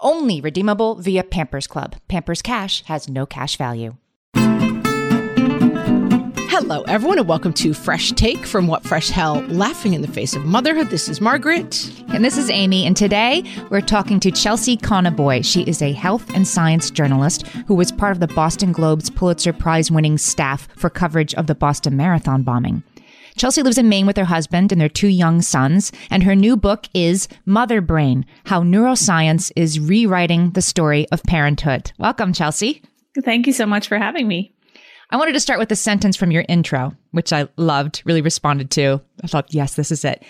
Only redeemable via Pampers Club. Pampers Cash has no cash value. Hello, everyone, and welcome to Fresh Take from What Fresh Hell Laughing in the Face of Motherhood. This is Margaret. And this is Amy. And today we're talking to Chelsea Conaboy. She is a health and science journalist who was part of the Boston Globe's Pulitzer Prize winning staff for coverage of the Boston Marathon bombing. Chelsea lives in Maine with her husband and their two young sons, and her new book is Mother Brain How Neuroscience is Rewriting the Story of Parenthood. Welcome, Chelsea. Thank you so much for having me. I wanted to start with a sentence from your intro, which I loved, really responded to. I thought, yes, this is it.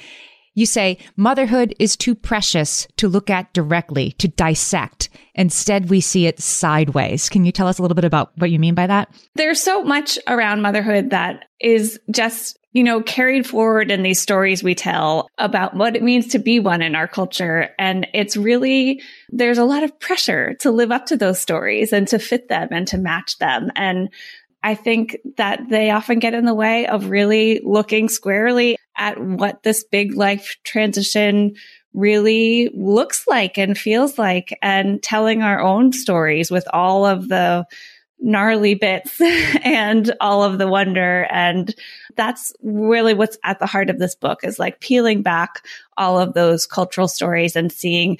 You say, motherhood is too precious to look at directly, to dissect. Instead, we see it sideways. Can you tell us a little bit about what you mean by that? There's so much around motherhood that is just you know, carried forward in these stories we tell about what it means to be one in our culture. And it's really, there's a lot of pressure to live up to those stories and to fit them and to match them. And I think that they often get in the way of really looking squarely at what this big life transition really looks like and feels like and telling our own stories with all of the gnarly bits and all of the wonder. And that's really what's at the heart of this book is like peeling back all of those cultural stories and seeing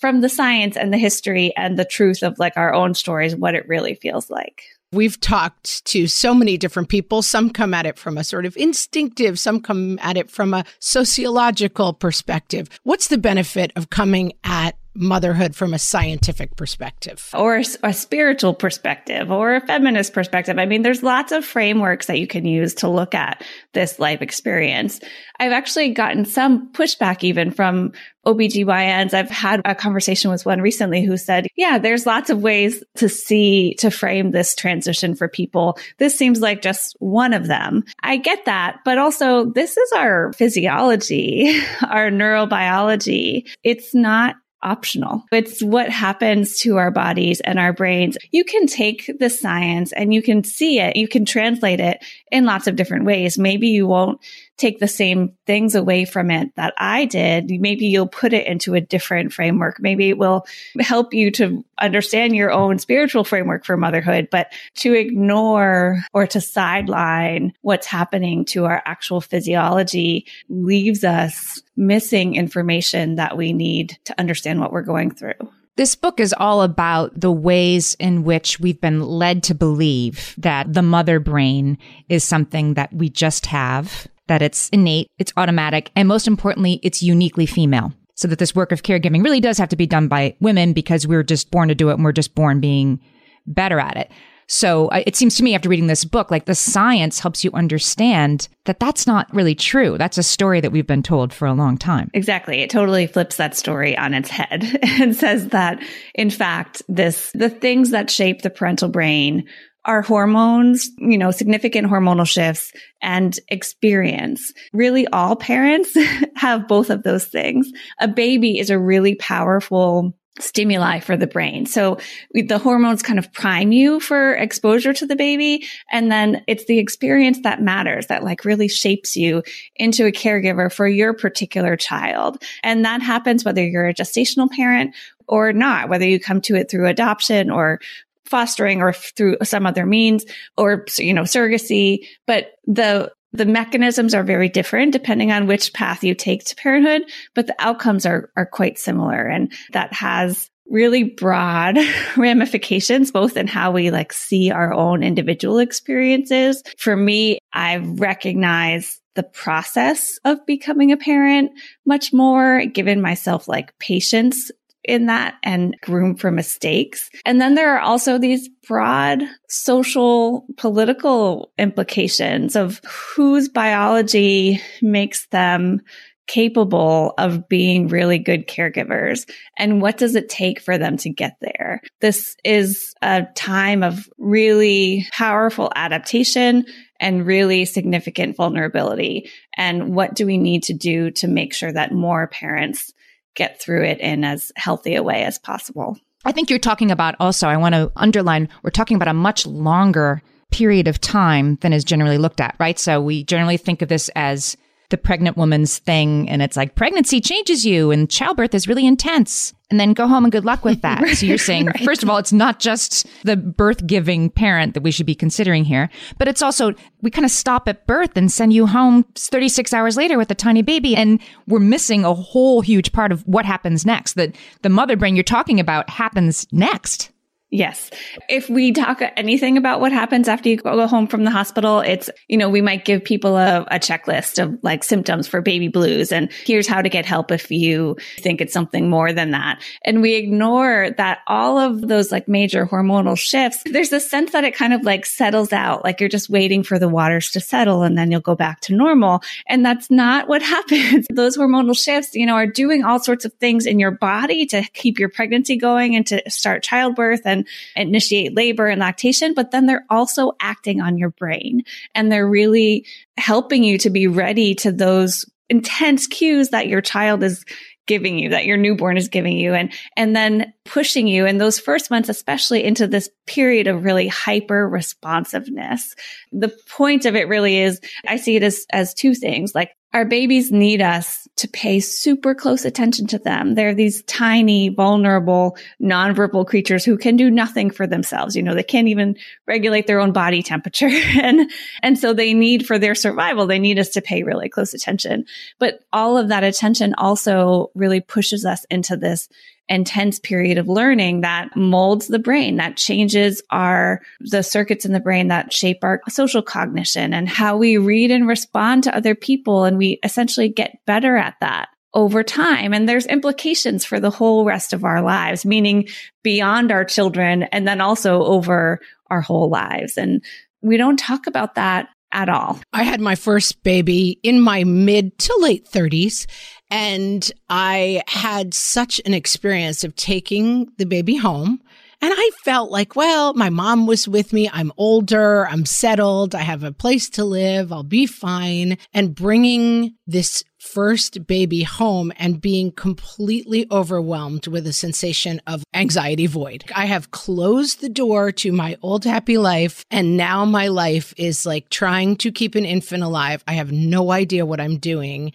from the science and the history and the truth of like our own stories, what it really feels like. We've talked to so many different people. Some come at it from a sort of instinctive, some come at it from a sociological perspective. What's the benefit of coming at motherhood from a scientific perspective or a, spiritual perspective or a feminist perspective. I mean, there's lots of frameworks that you can use to look at this life experience. I've actually gotten some pushback even from OBGYNs. I've had a conversation with one recently who said, yeah, there's lots of ways to see, to frame this transition for people. This seems like just one of them. I get that, but also this is our physiology, our neurobiology. It's not optional. It's what happens to our bodies and our brains. You can take the science and you can see it. You can translate it in lots of different ways. Maybe you won't take the same things away from it that I did. Maybe you'll put it into a different framework. Maybe it will help you to understand your own spiritual framework for motherhood, but to ignore or to sideline what's happening to our actual physiology leaves us missing information that we need to understand what we're going through. This book is all about the ways in which we've been led to believe that the mother brain is something that we just have that it's innate, it's automatic, and most importantly, it's uniquely female. So that this work of caregiving really does have to be done by women because we're just born to do it and we're just born being better at it. So uh, it seems to me after reading this book, like the science helps you understand that that's not really true. That's a story that we've been told for a long time. Exactly. It totally flips that story on its head and says that in fact, this, the things that shape the parental brain our hormones, you know, significant hormonal shifts and experience. Really all parents have both of those things. A baby is a really powerful stimuli for the brain. So the hormones kind of prime you for exposure to the baby. And then it's the experience that matters that like really shapes you into a caregiver for your particular child. And that happens whether you're a gestational parent or not, whether you come to it through adoption or fostering or through some other means or, you know, surrogacy. But the The mechanisms are very different depending on which path you take to parenthood, but the outcomes are, are quite similar. And that has really broad ramifications, both in how we like see our own individual experiences. For me, I've recognized the process of becoming a parent much more, given myself like patience in that and room for mistakes. And then there are also these broad social political implications of whose biology makes them capable of being really good caregivers and what does it take for them to get there this is a time of really powerful adaptation and really significant vulnerability and what do we need to do to make sure that more parents get through it in as healthy a way as possible. I think you're talking about also, I want to underline, we're talking about a much longer period of time than is generally looked at, right? So we generally think of this as the pregnant woman's thing. And it's like pregnancy changes you and childbirth is really intense. And then go home and good luck with that. so you're saying, right. first of all, it's not just the birth giving parent that we should be considering here, but it's also, we kind of stop at birth and send you home 36 hours later with a tiny baby. And we're missing a whole huge part of what happens next. That the mother brain you're talking about happens next. Yes. If we talk anything about what happens after you go home from the hospital, it's, you know, we might give people a, a, checklist of like symptoms for baby blues and here's how to get help if you think it's something more than that. And we ignore that all of those like major hormonal shifts, there's a sense that it kind of like settles out, like you're just waiting for the waters to settle and then you'll go back to normal. And that's not what happens. those hormonal shifts, you know, are doing all sorts of things in your body to keep your pregnancy going and to start childbirth and initiate labor and lactation, but then they're also acting on your brain. And they're really helping you to be ready to those intense cues that your child is giving you that your newborn is giving you and and then pushing you in those first months especially into this period of really hyper responsiveness. The point of it really is i see it as as two things like our babies need us to pay super close attention to them. They're these tiny, vulnerable, nonverbal creatures who can do nothing for themselves. You know, they can't even regulate their own body temperature. and, and so they need for their survival, they need us to pay really close attention. But all of that attention also really pushes us into this intense period of learning that molds the brain, that changes our, the circuits in the brain that shape our social cognition and how we read and respond to other people. And we essentially get better at that over time. And there's implications for the whole rest of our lives, meaning beyond our children and then also over our whole lives. And we don't talk about that at all. I had my first baby in my mid to late 30s. And I had such an experience of taking the baby home. And I felt like, well, my mom was with me. I'm older. I'm settled. I have a place to live. I'll be fine. And bringing this first baby home and being completely overwhelmed with a sensation of anxiety void. I have closed the door to my old happy life. And now my life is like trying to keep an infant alive. I have no idea what I'm doing.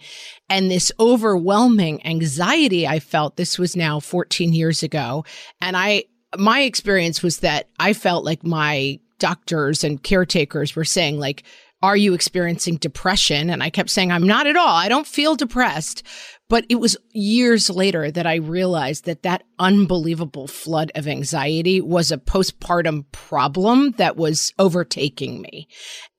And this overwhelming anxiety I felt, this was now 14 years ago. And I, my experience was that I felt like my doctors and caretakers were saying like, are you experiencing depression? And I kept saying, I'm not at all. I don't feel depressed. But it was years later that I realized that that unbelievable flood of anxiety was a postpartum problem that was overtaking me.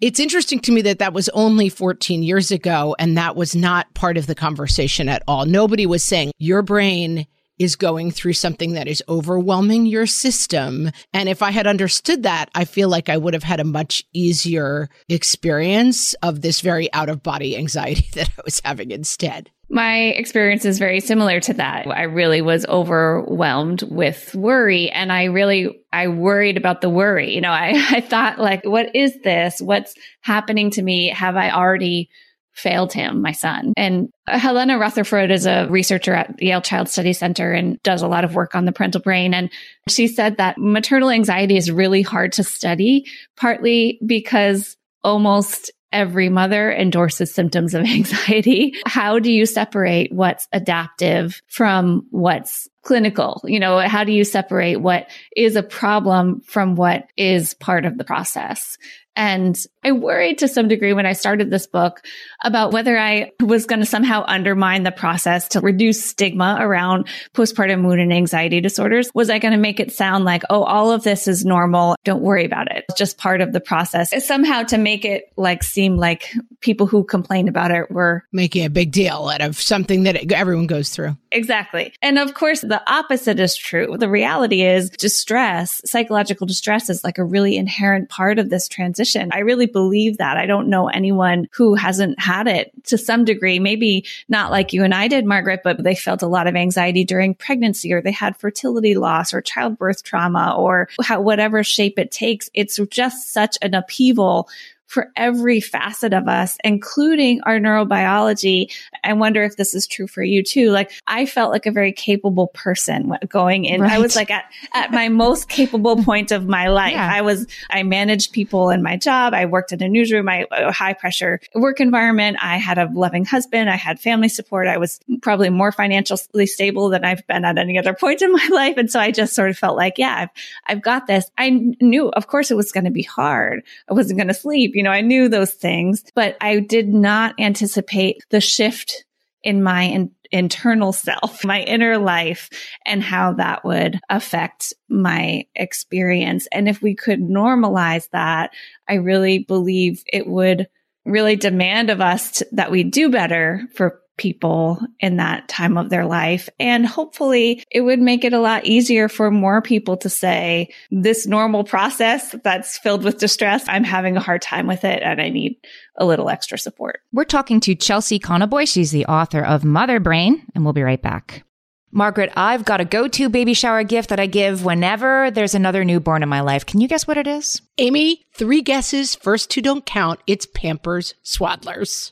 It's interesting to me that that was only 14 years ago and that was not part of the conversation at all. Nobody was saying your brain is going through something that is overwhelming your system. And if I had understood that, I feel like I would have had a much easier experience of this very out of body anxiety that I was having instead. My experience is very similar to that. I really was overwhelmed with worry and I really, I worried about the worry. You know, I, I thought like, what is this? What's happening to me? Have I already failed him, my son. And Helena Rutherford is a researcher at Yale Child Study Center and does a lot of work on the parental brain. And she said that maternal anxiety is really hard to study, partly because almost every mother endorses symptoms of anxiety. How do you separate what's adaptive from what's clinical. You know, how do you separate what is a problem from what is part of the process? And I worried to some degree when I started this book about whether I was going to somehow undermine the process to reduce stigma around postpartum mood and anxiety disorders. Was I going to make it sound like, oh, all of this is normal. Don't worry about it. It's just part of the process. It's somehow to make it like seem like people who complained about it were making a big deal out of something that everyone goes through. Exactly. And of course, the opposite is true. The reality is distress, psychological distress is like a really inherent part of this transition. I really believe that. I don't know anyone who hasn't had it to some degree, maybe not like you and I did, Margaret, but they felt a lot of anxiety during pregnancy or they had fertility loss or childbirth trauma or how, whatever shape it takes. It's just such an upheaval for every facet of us, including our neurobiology. I wonder if this is true for you too. Like I felt like a very capable person going in. Right. I was like at, at my most capable point of my life. Yeah. I was, I managed people in my job. I worked in a newsroom, I a high pressure work environment. I had a loving husband. I had family support. I was probably more financially stable than I've been at any other point in my life. And so I just sort of felt like, yeah, I've, I've got this. I knew, of course, it was going to be hard. I wasn't going to sleep you know, I knew those things, but I did not anticipate the shift in my in- internal self, my inner life, and how that would affect my experience. And if we could normalize that, I really believe it would really demand of us that we do better for people in that time of their life. And hopefully it would make it a lot easier for more people to say this normal process that's filled with distress. I'm having a hard time with it and I need a little extra support. We're talking to Chelsea Conaboy. She's the author of Mother Brain and we'll be right back. Margaret, I've got a go to baby shower gift that I give whenever there's another newborn in my life. Can you guess what it is? Amy, three guesses. First two don't count. It's Pampers Swaddlers.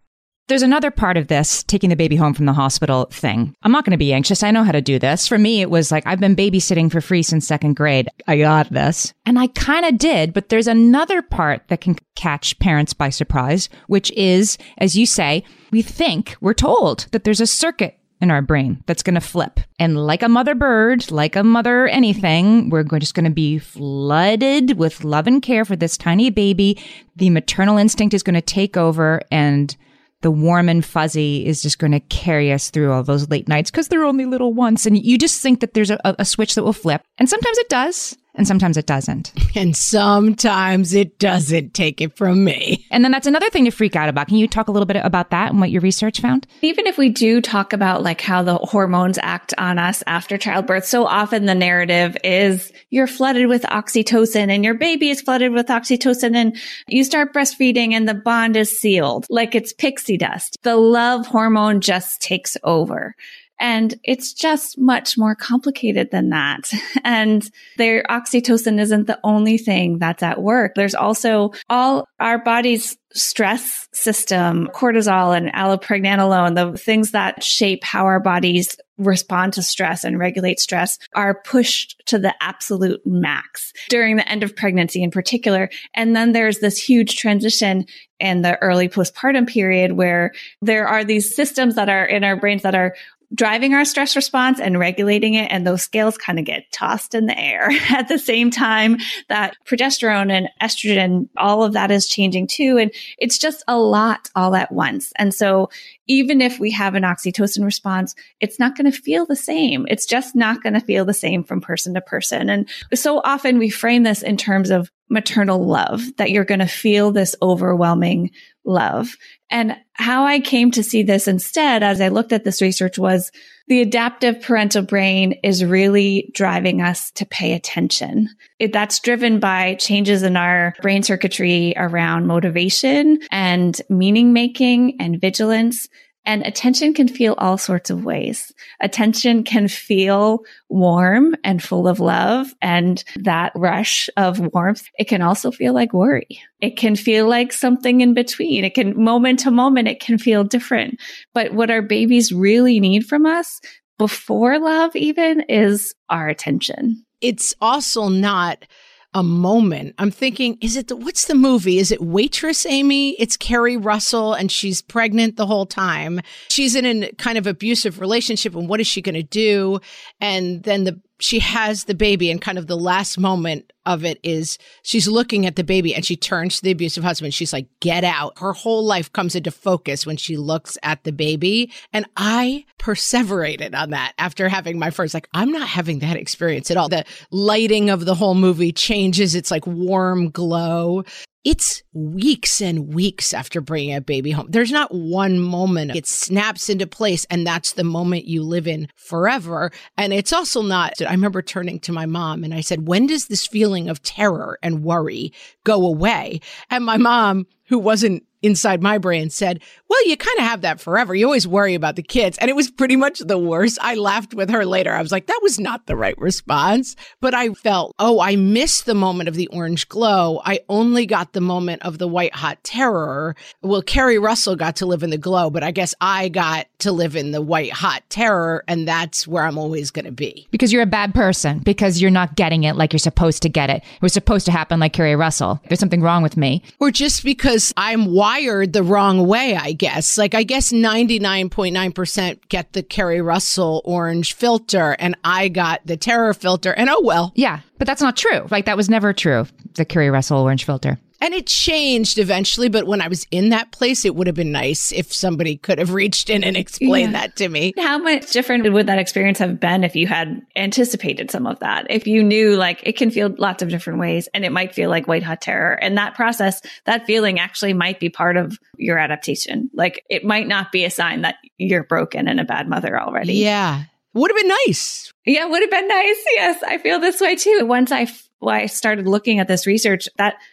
There's another part of this taking the baby home from the hospital thing. I'm not going to be anxious. I know how to do this. For me, it was like I've been babysitting for free since second grade. I got this. And I kind of did, but there's another part that can catch parents by surprise, which is, as you say, we think, we're told that there's a circuit in our brain that's going to flip. And like a mother bird, like a mother anything, we're just going to be flooded with love and care for this tiny baby. The maternal instinct is going to take over and the warm and fuzzy is just going to carry us through all those late nights because they're only little once. And you just think that there's a, a switch that will flip. And sometimes it does and sometimes it doesn't. And sometimes it doesn't take it from me. And then that's another thing to freak out about. Can you talk a little bit about that and what your research found? Even if we do talk about like how the hormones act on us after childbirth, so often the narrative is you're flooded with oxytocin and your baby is flooded with oxytocin and you start breastfeeding and the bond is sealed like it's pixie dust. The love hormone just takes over. And it's just much more complicated than that. And their oxytocin isn't the only thing that's at work. There's also all our body's stress system, cortisol and allopregnanolone, the things that shape how our bodies respond to stress and regulate stress are pushed to the absolute max during the end of pregnancy in particular. And then there's this huge transition in the early postpartum period where there are these systems that are in our brains that are driving our stress response and regulating it. And those scales kind of get tossed in the air at the same time that progesterone and estrogen, all of that is changing too. And it's just a lot all at once. And so even if we have an oxytocin response, it's not going to feel the same. It's just not going to feel the same from person to person. And so often we frame this in terms of maternal love, that you're going to feel this overwhelming love. And how I came to see this instead as I looked at this research was the adaptive parental brain is really driving us to pay attention. It, that's driven by changes in our brain circuitry around motivation and meaning making and vigilance and attention can feel all sorts of ways. Attention can feel warm and full of love and that rush of warmth. It can also feel like worry. It can feel like something in between. It can moment to moment, it can feel different. But what our babies really need from us before love even is our attention. It's also not a moment. I'm thinking, is it the, what's the movie? Is it Waitress Amy? It's Keri Russell and she's pregnant the whole time. She's in a kind of abusive relationship and what is she going to do? And then the she has the baby and kind of the last moment of it is she's looking at the baby and she turns to the abusive husband. She's like, get out. Her whole life comes into focus when she looks at the baby. And I perseverated on that after having my first, like, I'm not having that experience at all. The lighting of the whole movie changes. It's like warm glow it's weeks and weeks after bringing a baby home. There's not one moment it snaps into place and that's the moment you live in forever. And it's also not, I remember turning to my mom and I said, when does this feeling of terror and worry go away? And my mom, who wasn't inside my brain said, well, you kind of have that forever. You always worry about the kids. And it was pretty much the worst. I laughed with her later. I was like, that was not the right response. But I felt, oh, I missed the moment of the orange glow. I only got the moment of the white hot terror. Well, Keri Russell got to live in the glow, but I guess I got to live in the white hot terror. And that's where I'm always going to be. Because you're a bad person, because you're not getting it like you're supposed to get it. It was supposed to happen like Keri Russell. There's something wrong with me. Or just because I'm wired the wrong way, I guess. Like, I guess 99.9% get the Keri Russell orange filter, and I got the terror filter, and oh well. Yeah, but that's not true. Like, that was never true, the Keri Russell orange filter. And it changed eventually, but when I was in that place, it would have been nice if somebody could have reached in and explained yeah. that to me. How much different would that experience have been if you had anticipated some of that? If you knew like it can feel lots of different ways and it might feel like white hot terror. And that process, that feeling actually might be part of your adaptation. Like it might not be a sign that you're broken and a bad mother already. Yeah. Would have been nice. Yeah, would have been nice. Yes, I feel this way too. Once I well, I started looking at this research,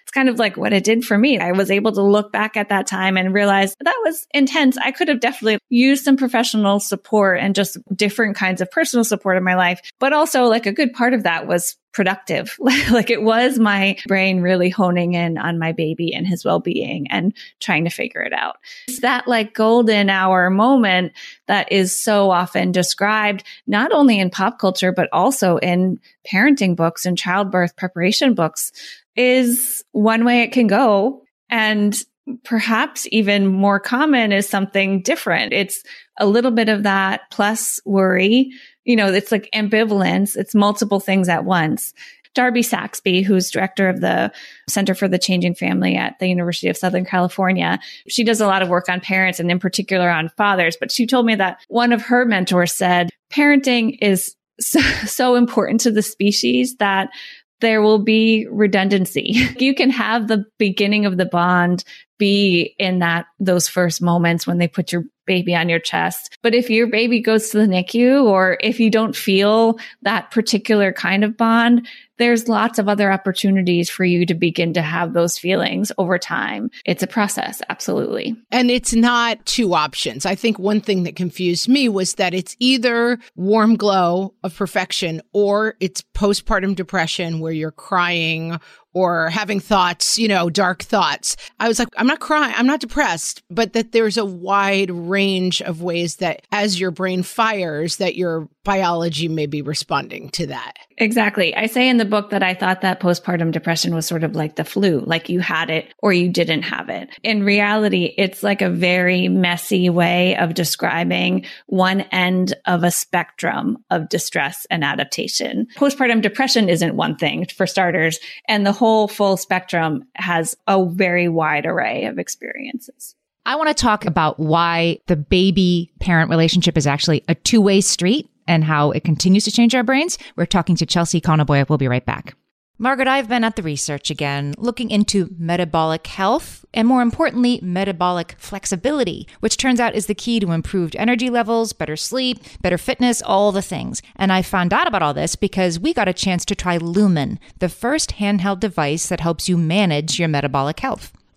that's kind of like what it did for me. I was able to look back at that time and realize that was intense. I could have definitely used some professional support and just different kinds of personal support in my life. But also like a good part of that was productive. like it was my brain really honing in on my baby and his well-being and trying to figure it out. It's that like golden hour moment that is so often described not only in pop culture, but also in parenting books and childbirth preparation books is one way it can go. And perhaps even more common is something different. It's a little bit of that plus worry. You know, it's like ambivalence. It's multiple things at once. Darby Saxbe, who's director of the Center for the Changing Family at the University of Southern California. She does a lot of work on parents and in particular on fathers, but she told me that one of her mentors said parenting is so, so important to the species that there will be redundancy. You can have the beginning of the bond be in that those first moments when they put your baby on your chest. But if your baby goes to the NICU or if you don't feel that particular kind of bond, there's lots of other opportunities for you to begin to have those feelings over time. It's a process, absolutely. And it's not two options. I think one thing that confused me was that it's either warm glow of perfection or it's postpartum depression where you're crying or having thoughts, you know, dark thoughts. I was like, I'm not crying, I'm not depressed, but that there's a wide range of ways that as your brain fires, that your biology may be responding to that. Exactly. I say in the book that I thought that postpartum depression was sort of like the flu, like you had it or you didn't have it. In reality, it's like a very messy way of describing one end of a spectrum of distress and adaptation. Postpartum depression isn't one thing for starters, and the whole full spectrum has a very wide array of experiences. I want to talk about why the baby parent relationship is actually a two way street and how it continues to change our brains. We're talking to Chelsea Conaboya. We'll be right back. Margaret, I've been at the research again, looking into metabolic health and more importantly, metabolic flexibility, which turns out is the key to improved energy levels, better sleep, better fitness, all the things. And I found out about all this because we got a chance to try Lumen, the first handheld device that helps you manage your metabolic health.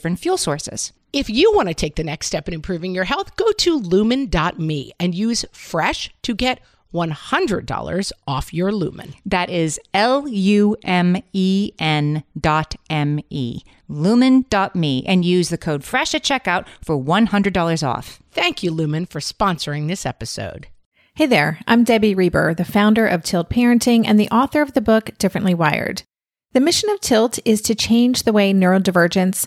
different fuel sources. If you want to take the next step in improving your health, go to lumen.me and use fresh to get $100 off your lumen. That is L U M E N dot M E. Lumen.me and use the code FRESH at checkout for $100 off. Thank you, Lumen, for sponsoring this episode. Hey there, I'm Debbie Reber, the founder of Tilt Parenting and the author of the book Differently Wired. The mission of Tilt is to change the way neurodivergence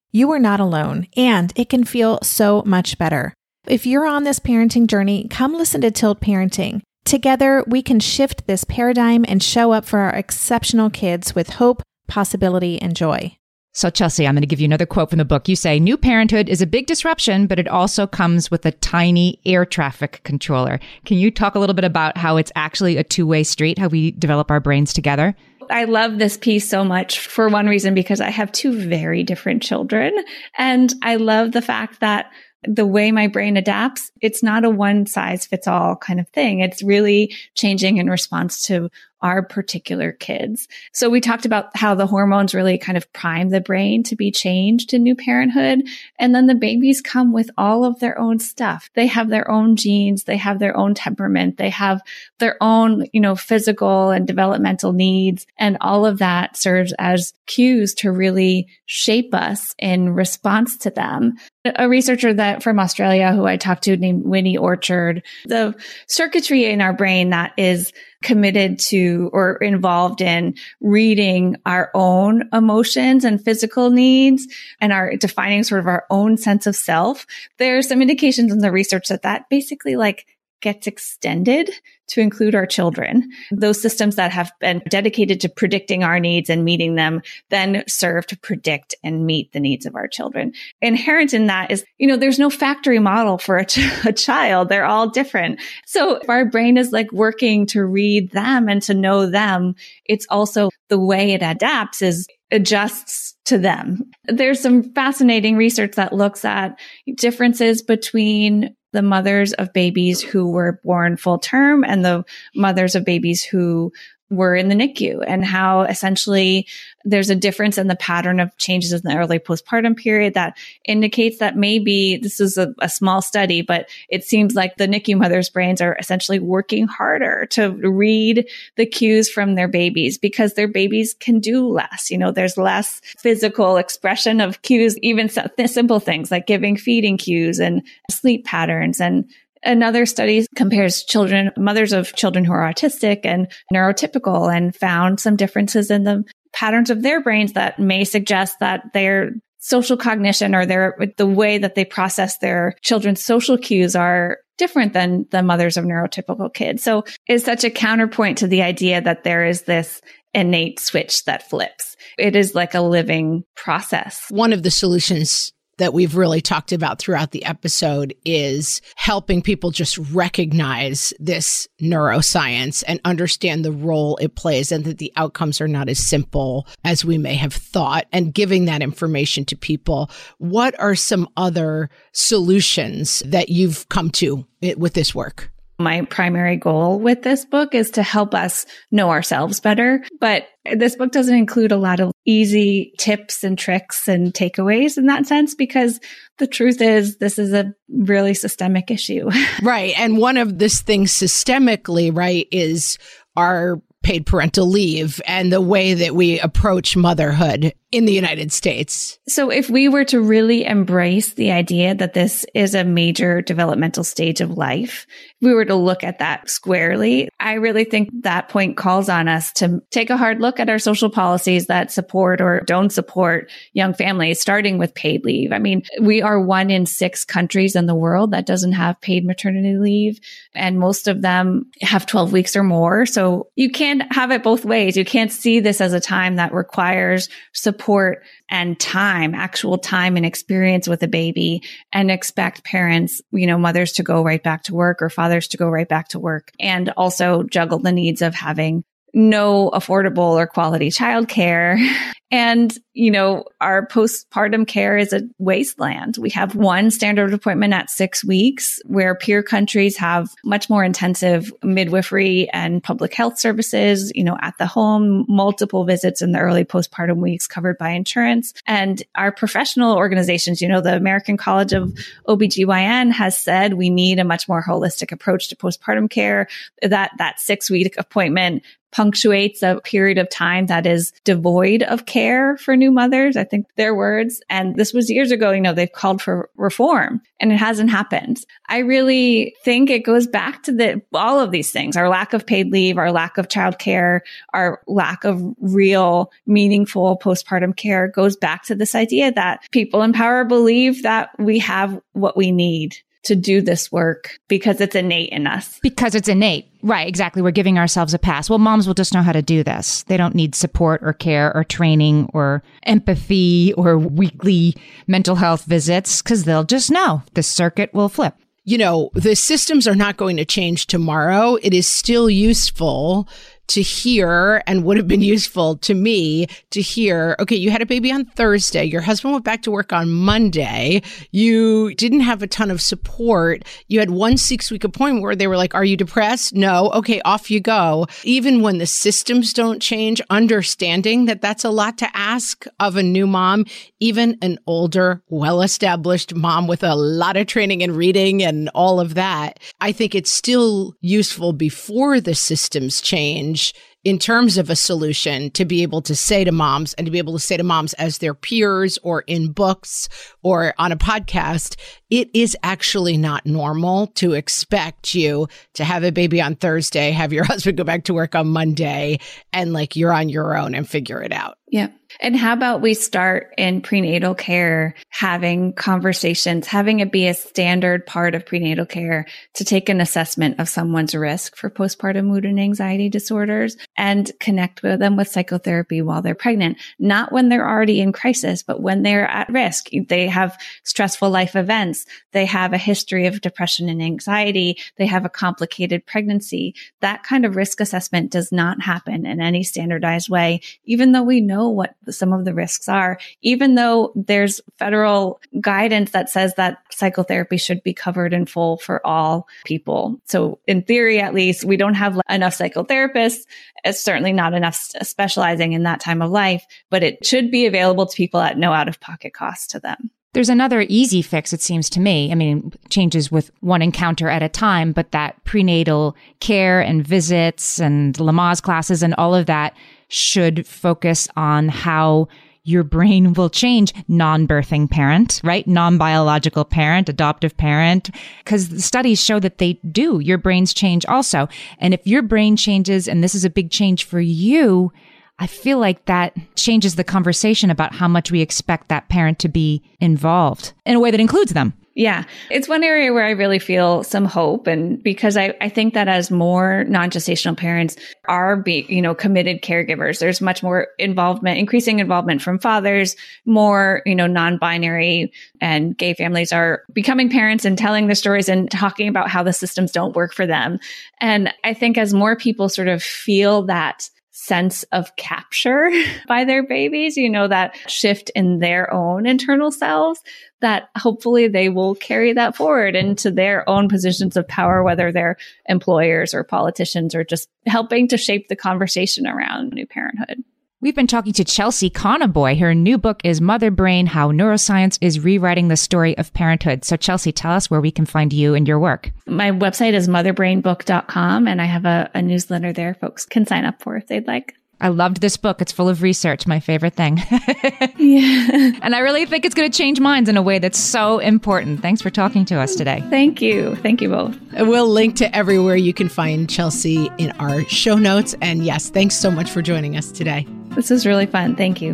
you are not alone, and it can feel so much better. If you're on this parenting journey, come listen to Tilt Parenting. Together, we can shift this paradigm and show up for our exceptional kids with hope, possibility, and joy. So, Chelsea, I'm going to give you another quote from the book. You say, New parenthood is a big disruption, but it also comes with a tiny air traffic controller. Can you talk a little bit about how it's actually a two way street, how we develop our brains together? I love this piece so much for one reason, because I have two very different children. And I love the fact that the way my brain adapts, it's not a one size fits all kind of thing. It's really changing in response to our particular kids. So we talked about how the hormones really kind of prime the brain to be changed in new parenthood. And then the babies come with all of their own stuff. They have their own genes. They have their own temperament. They have their own, you know, physical and developmental needs. And all of that serves as cues to really shape us in response to them. A researcher that from Australia who I talked to named Winnie Orchard, the circuitry in our brain that is committed to or involved in reading our own emotions and physical needs and are defining sort of our own sense of self. There's some indications in the research that that basically like gets extended to include our children. Those systems that have been dedicated to predicting our needs and meeting them then serve to predict and meet the needs of our children. Inherent in that is, you know, there's no factory model for a, ch- a child. They're all different. So if our brain is like working to read them and to know them, it's also the way it adapts is adjusts to them. There's some fascinating research that looks at differences between the mothers of babies who were born full term and the mothers of babies who were in the NICU and how essentially there's a difference in the pattern of changes in the early postpartum period that indicates that maybe this is a, a, small study, but it seems like the NICU mothers' brains are essentially working harder to read the cues from their babies because their babies can do less. You know, there's less physical expression of cues, even simple things like giving feeding cues and sleep patterns and Another study compares children, mothers of children who are autistic and neurotypical and found some differences in the patterns of their brains that may suggest that their social cognition or their, the way that they process their children's social cues are different than the mothers of neurotypical kids. So it's such a counterpoint to the idea that there is this innate switch that flips. It is like a living process. One of the solutions that we've really talked about throughout the episode is helping people just recognize this neuroscience and understand the role it plays and that the outcomes are not as simple as we may have thought and giving that information to people. What are some other solutions that you've come to with this work? My primary goal with this book is to help us know ourselves better. But this book doesn't include a lot of easy tips and tricks and takeaways in that sense, because the truth is this is a really systemic issue. right. And one of this thing systemically, right, is our paid parental leave and the way that we approach motherhood in the United States. So if we were to really embrace the idea that this is a major developmental stage of life, if we were to look at that squarely, I really think that point calls on us to take a hard look at our social policies that support or don't support young families, starting with paid leave. I mean, we are one in six countries in the world that doesn't have paid maternity leave, and most of them have 12 weeks or more. So you can't have it both ways. You can't see this as a time that requires support support and time, actual time and experience with a baby and expect parents, you know, mothers to go right back to work or fathers to go right back to work and also juggle the needs of having no affordable or quality childcare And, you know, our postpartum care is a wasteland. We have one standard appointment at six weeks where peer countries have much more intensive midwifery and public health services, you know, at the home, multiple visits in the early postpartum weeks covered by insurance. And our professional organizations, you know, the American College of OBGYN has said we need a much more holistic approach to postpartum care. That, that six week appointment punctuates a period of time that is devoid of care for new mothers. I think their words. And this was years ago, you know, they've called for reform and it hasn't happened. I really think it goes back to the, all of these things, our lack of paid leave, our lack of childcare, our lack of real meaningful postpartum care goes back to this idea that people in power believe that we have what we need to do this work because it's innate in us. Because it's innate. Right, exactly. We're giving ourselves a pass. Well, moms will just know how to do this. They don't need support or care or training or empathy or weekly mental health visits because they'll just know the circuit will flip. You know, the systems are not going to change tomorrow. It is still useful to hear and would have been useful to me to hear okay, you had a baby on Thursday, your husband went back to work on Monday, you didn't have a ton of support, you had one six week appointment where they were like, Are you depressed? No. Okay, off you go. Even when the systems don't change, understanding that that's a lot to ask of a new mom, even an older, well established mom with a lot of training and reading and all of that. I think it's still useful before the systems change in terms of a solution to be able to say to moms and to be able to say to moms as their peers or in books or on a podcast, it is actually not normal to expect you to have a baby on Thursday, have your husband go back to work on Monday, and like you're on your own and figure it out. Yeah. And how about we start in prenatal care, having conversations, having it be a standard part of prenatal care to take an assessment of someone's risk for postpartum mood and anxiety disorders and connect with them with psychotherapy while they're pregnant, not when they're already in crisis, but when they're at risk. They have stressful life events. They have a history of depression and anxiety. They have a complicated pregnancy. That kind of risk assessment does not happen in any standardized way, even though we know what some of the risks are, even though there's federal guidance that says that psychotherapy should be covered in full for all people. So in theory, at least, we don't have enough psychotherapists. It's certainly not enough specializing in that time of life, but it should be available to people at no out of pocket cost to them. There's another easy fix, it seems to me. I mean, changes with one encounter at a time, but that prenatal care and visits and Lamaze classes and all of that should focus on how your brain will change non-birthing parent, right? Non-biological parent, adoptive parent, because the studies show that they do. Your brains change also. And if your brain changes and this is a big change for you, I feel like that changes the conversation about how much we expect that parent to be involved in a way that includes them. Yeah. It's one area where I really feel some hope. And because I, I think that as more non-gestational parents are be, you know, committed caregivers, there's much more involvement, increasing involvement from fathers, more, you know, non-binary and gay families are becoming parents and telling their stories and talking about how the systems don't work for them. And I think as more people sort of feel that sense of capture by their babies, you know, that shift in their own internal selves, that hopefully they will carry that forward into their own positions of power, whether they're employers or politicians or just helping to shape the conversation around new parenthood. We've been talking to Chelsea Conaboy. Her new book is Mother Brain How Neuroscience is Rewriting the Story of Parenthood. So, Chelsea, tell us where we can find you and your work. My website is motherbrainbook.com, and I have a, a newsletter there folks can sign up for if they'd like. I loved this book. It's full of research, my favorite thing. yeah. And I really think it's going to change minds in a way that's so important. Thanks for talking to us today. Thank you. Thank you both. We'll link to everywhere you can find Chelsea in our show notes. And yes, thanks so much for joining us today. This was really fun. Thank you.